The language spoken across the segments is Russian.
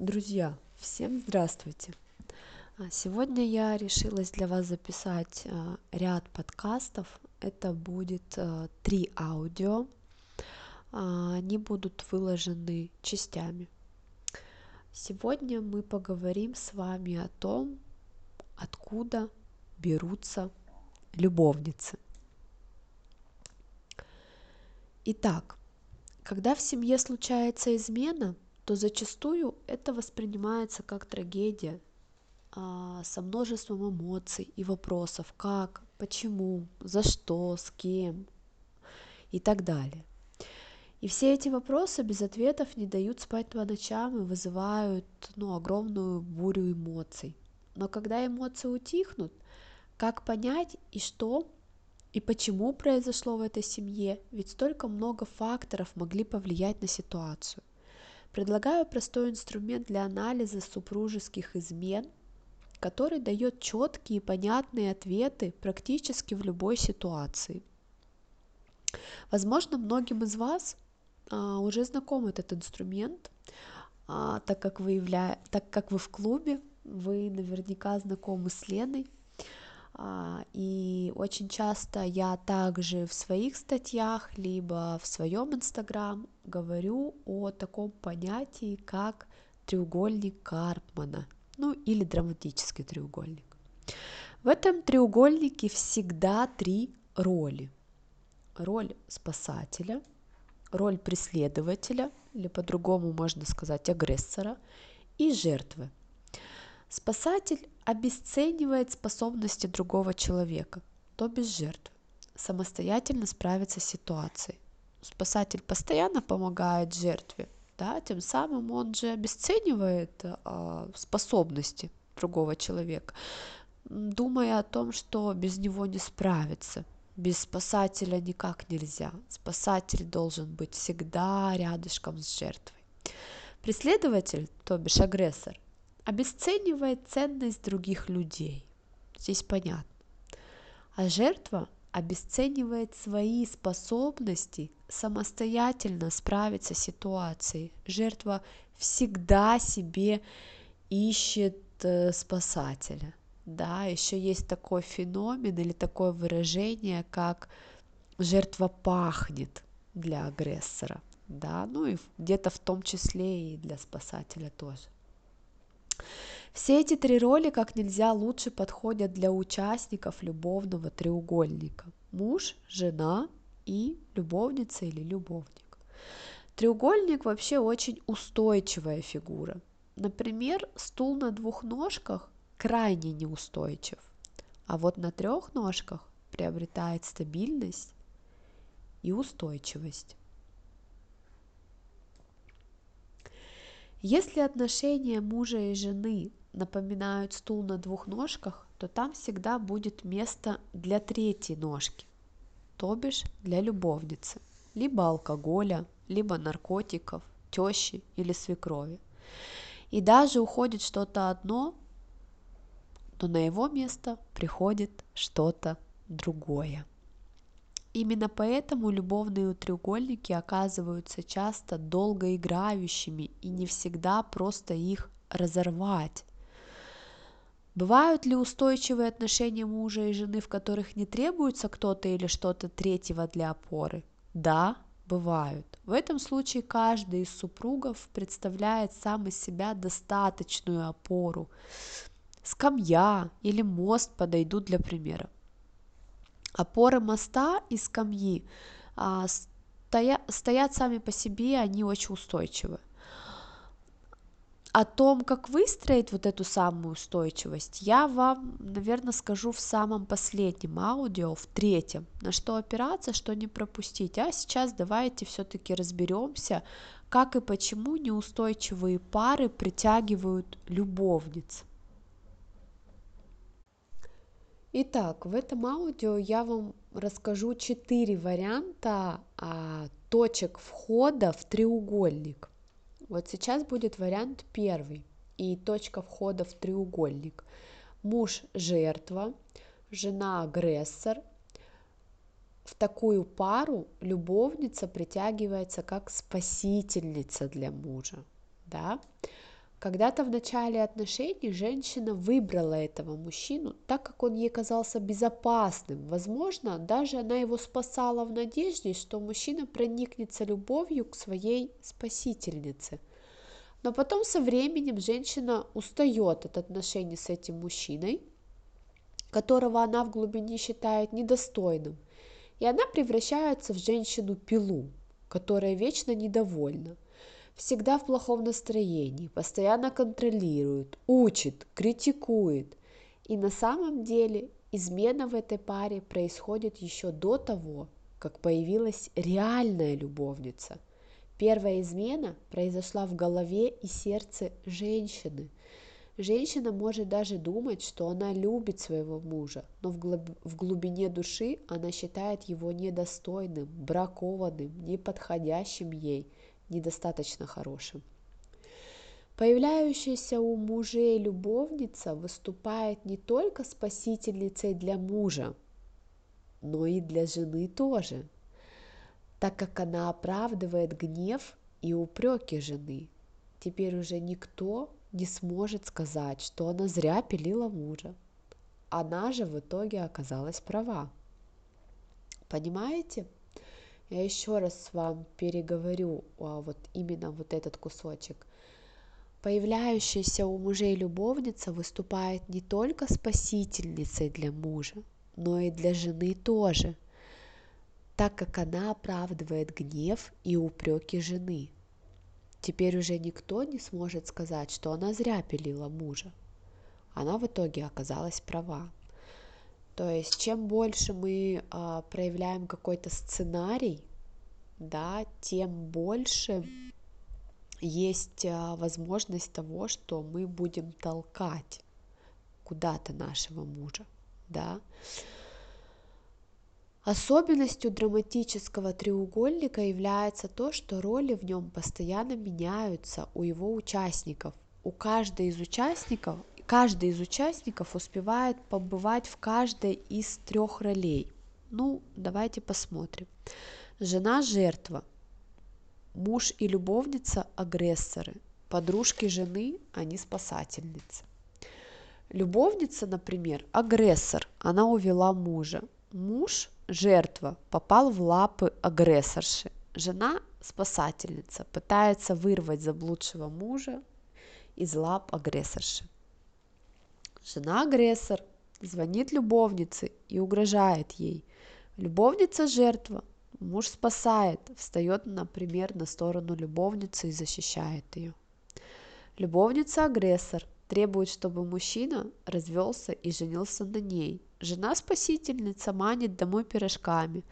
Друзья, всем здравствуйте! А, Сегодня я решилась для вас записать а, ряд подкастов. Это будет а, три аудио. Они будут выложены частями. Сегодня мы поговорим с вами о том, откуда берутся любовницы. Итак, когда в семье случается измена, то зачастую это воспринимается как трагедия а, со множеством эмоций и вопросов, как, почему, за что, с кем и так далее. И все эти вопросы без ответов не дают спать по ночам и вызывают ну, огромную бурю эмоций. Но когда эмоции утихнут, как понять и что и почему произошло в этой семье, ведь столько много факторов могли повлиять на ситуацию. Предлагаю простой инструмент для анализа супружеских измен, который дает четкие и понятные ответы практически в любой ситуации. Возможно, многим из вас а, уже знаком этот инструмент, а, так, как вы явля... так как вы в клубе, вы наверняка знакомы с Леной, и очень часто я также в своих статьях, либо в своем инстаграм говорю о таком понятии, как треугольник Карпмана, ну или драматический треугольник. В этом треугольнике всегда три роли. Роль спасателя, роль преследователя, или по-другому можно сказать агрессора, и жертвы. Спасатель обесценивает способности другого человека, то без жертв, самостоятельно справиться с ситуацией. Спасатель постоянно помогает жертве, да, тем самым он же обесценивает а, способности другого человека, думая о том, что без него не справиться. Без спасателя никак нельзя. Спасатель должен быть всегда рядышком с жертвой. Преследователь, то бишь агрессор, обесценивает ценность других людей. Здесь понятно. А жертва обесценивает свои способности самостоятельно справиться с ситуацией. Жертва всегда себе ищет э, спасателя. Да, еще есть такой феномен или такое выражение, как жертва пахнет для агрессора. Да, ну и где-то в том числе и для спасателя тоже. Все эти три роли как нельзя лучше подходят для участников любовного треугольника. Муж, жена и любовница или любовник. Треугольник вообще очень устойчивая фигура. Например, стул на двух ножках крайне неустойчив, а вот на трех ножках приобретает стабильность и устойчивость. Если отношения мужа и жены напоминают стул на двух ножках, то там всегда будет место для третьей ножки, то бишь для любовницы, либо алкоголя, либо наркотиков, тещи или свекрови. И даже уходит что-то одно, то на его место приходит что-то другое. Именно поэтому любовные треугольники оказываются часто долгоиграющими и не всегда просто их разорвать. Бывают ли устойчивые отношения мужа и жены, в которых не требуется кто-то или что-то третьего для опоры? Да, бывают. В этом случае каждый из супругов представляет сам из себя достаточную опору. Скамья или мост подойдут для примера. Опоры моста и скамьи а, стоя, стоят сами по себе, они очень устойчивы. О том, как выстроить вот эту самую устойчивость, я вам, наверное, скажу в самом последнем аудио, в третьем, на что опираться, что не пропустить. А сейчас давайте все-таки разберемся, как и почему неустойчивые пары притягивают любовниц. Итак, в этом аудио я вам расскажу четыре варианта а, точек входа в треугольник. Вот сейчас будет вариант первый и точка входа в треугольник. Муж жертва, жена агрессор. В такую пару любовница притягивается как спасительница для мужа. Да? Когда-то в начале отношений женщина выбрала этого мужчину, так как он ей казался безопасным. Возможно, даже она его спасала в надежде, что мужчина проникнется любовью к своей спасительнице. Но потом со временем женщина устает от отношений с этим мужчиной, которого она в глубине считает недостойным, и она превращается в женщину-пилу, которая вечно недовольна – всегда в плохом настроении, постоянно контролирует, учит, критикует. И на самом деле измена в этой паре происходит еще до того, как появилась реальная любовница. Первая измена произошла в голове и сердце женщины. Женщина может даже думать, что она любит своего мужа, но в глубине души она считает его недостойным, бракованным, неподходящим ей – недостаточно хорошим. Появляющаяся у мужей любовница выступает не только спасительницей для мужа, но и для жены тоже, так как она оправдывает гнев и упреки жены. Теперь уже никто не сможет сказать, что она зря пилила мужа. Она же в итоге оказалась права. Понимаете? Я еще раз вам переговорю а, вот именно вот этот кусочек. Появляющаяся у мужей любовница выступает не только спасительницей для мужа, но и для жены тоже, так как она оправдывает гнев и упреки жены. Теперь уже никто не сможет сказать, что она зря пилила мужа. Она в итоге оказалась права. То есть чем больше мы а, проявляем какой-то сценарий, да, тем больше есть а, возможность того, что мы будем толкать куда-то нашего мужа, да. Особенностью драматического треугольника является то, что роли в нем постоянно меняются у его участников. У каждой из участников каждый из участников успевает побывать в каждой из трех ролей. Ну, давайте посмотрим. Жена – жертва, муж и любовница – агрессоры, подружки жены – они спасательницы. Любовница, например, агрессор, она увела мужа. Муж – жертва, попал в лапы агрессорши. Жена – спасательница, пытается вырвать заблудшего мужа из лап агрессорши. Жена агрессор, звонит любовнице и угрожает ей. Любовница жертва, муж спасает, встает, например, на сторону любовницы и защищает ее. Любовница агрессор, требует, чтобы мужчина развелся и женился на ней. Жена спасительница манит домой пирожками.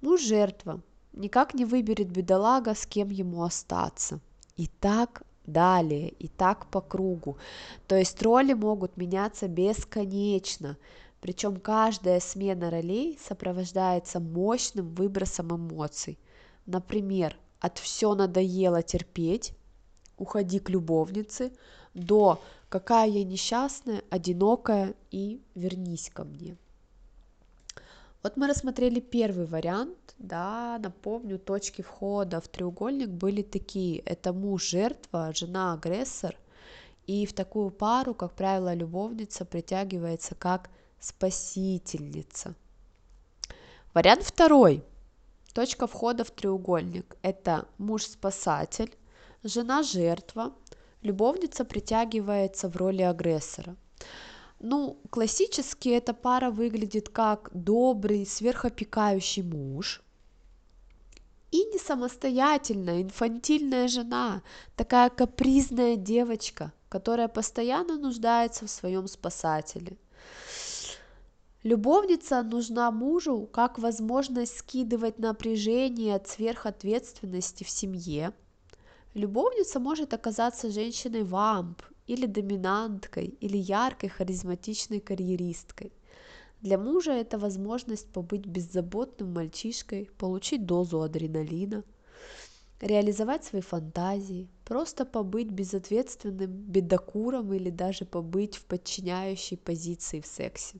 Муж жертва, никак не выберет бедолага, с кем ему остаться. И так далее, и так по кругу. То есть роли могут меняться бесконечно, причем каждая смена ролей сопровождается мощным выбросом эмоций. Например, от все надоело терпеть, уходи к любовнице, до какая я несчастная, одинокая и вернись ко мне. Вот мы рассмотрели первый вариант, да, напомню, точки входа в треугольник были такие, это муж жертва, жена агрессор, и в такую пару, как правило, любовница притягивается как спасительница. Вариант второй, точка входа в треугольник, это муж-спасатель, жена-жертва, любовница притягивается в роли агрессора – ну, классически эта пара выглядит как добрый, сверхопекающий муж и не самостоятельная, инфантильная жена, такая капризная девочка, которая постоянно нуждается в своем спасателе. Любовница нужна мужу как возможность скидывать напряжение от сверхответственности в семье. Любовница может оказаться женщиной-вамп или доминанткой, или яркой харизматичной карьеристкой. Для мужа это возможность побыть беззаботным мальчишкой, получить дозу адреналина, реализовать свои фантазии, просто побыть безответственным бедокуром или даже побыть в подчиняющей позиции в сексе.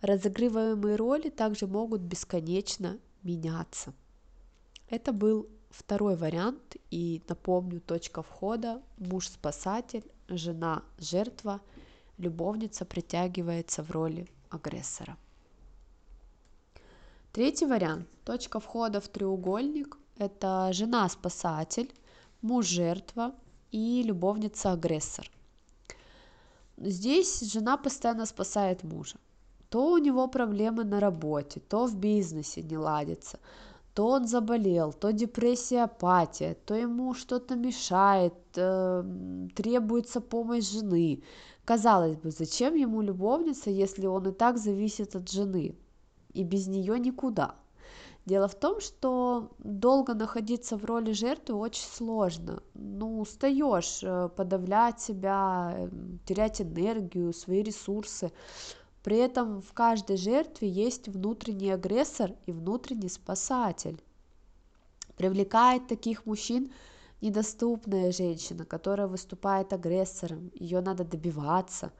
Разыгрываемые роли также могут бесконечно меняться. Это был второй вариант, и напомню, точка входа, муж-спасатель, жена-жертва, любовница притягивается в роли агрессора. Третий вариант, точка входа в треугольник, это жена-спасатель, муж-жертва и любовница-агрессор. Здесь жена постоянно спасает мужа. То у него проблемы на работе, то в бизнесе не ладится, то он заболел, то депрессия, апатия, то ему что-то мешает, э, требуется помощь жены. Казалось бы, зачем ему любовница, если он и так зависит от жены, и без нее никуда. Дело в том, что долго находиться в роли жертвы очень сложно. Ну, устаешь э, подавлять себя, эм, терять энергию, свои ресурсы. При этом в каждой жертве есть внутренний агрессор и внутренний спасатель. Привлекает таких мужчин недоступная женщина, которая выступает агрессором, ее надо добиваться,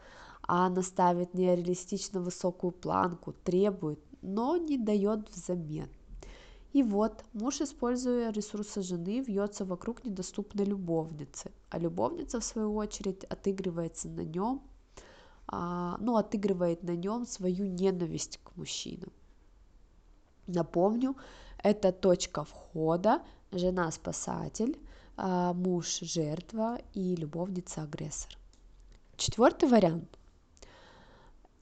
а она ставит нереалистично высокую планку, требует, но не дает взамен. И вот муж, используя ресурсы жены, вьется вокруг недоступной любовницы, а любовница, в свою очередь, отыгрывается на нем, ну, отыгрывает на нем свою ненависть к мужчинам. Напомню, это точка входа, жена-спасатель, а, муж жертва и любовница агрессор. Четвертый вариант.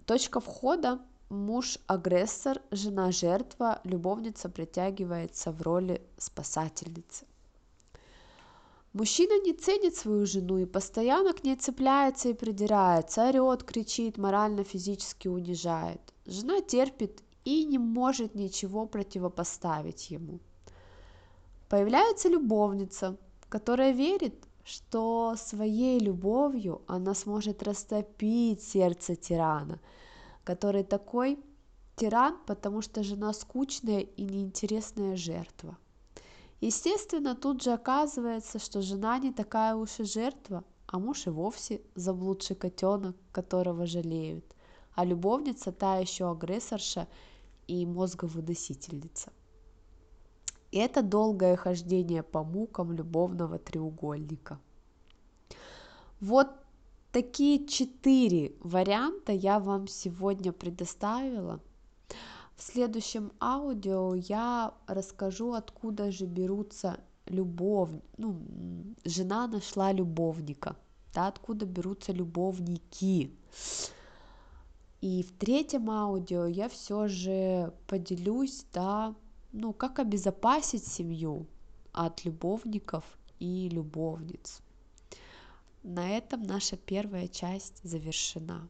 Точка входа муж агрессор, жена жертва, любовница притягивается в роли спасательницы. Мужчина не ценит свою жену и постоянно к ней цепляется и придирается, орет, кричит, морально-физически унижает. Жена терпит и не может ничего противопоставить ему. Появляется любовница, которая верит, что своей любовью она сможет растопить сердце тирана – который такой тиран, потому что жена скучная и неинтересная жертва. Естественно, тут же оказывается, что жена не такая уж и жертва, а муж и вовсе заблудший котенок, которого жалеют, а любовница та еще агрессорша и мозговыносительница. Это долгое хождение по мукам любовного треугольника. Вот Такие четыре варианта я вам сегодня предоставила. В следующем аудио я расскажу, откуда же берутся любовь, ну, жена нашла любовника, да, откуда берутся любовники. И в третьем аудио я все же поделюсь, да, ну, как обезопасить семью от любовников и любовниц. На этом наша первая часть завершена.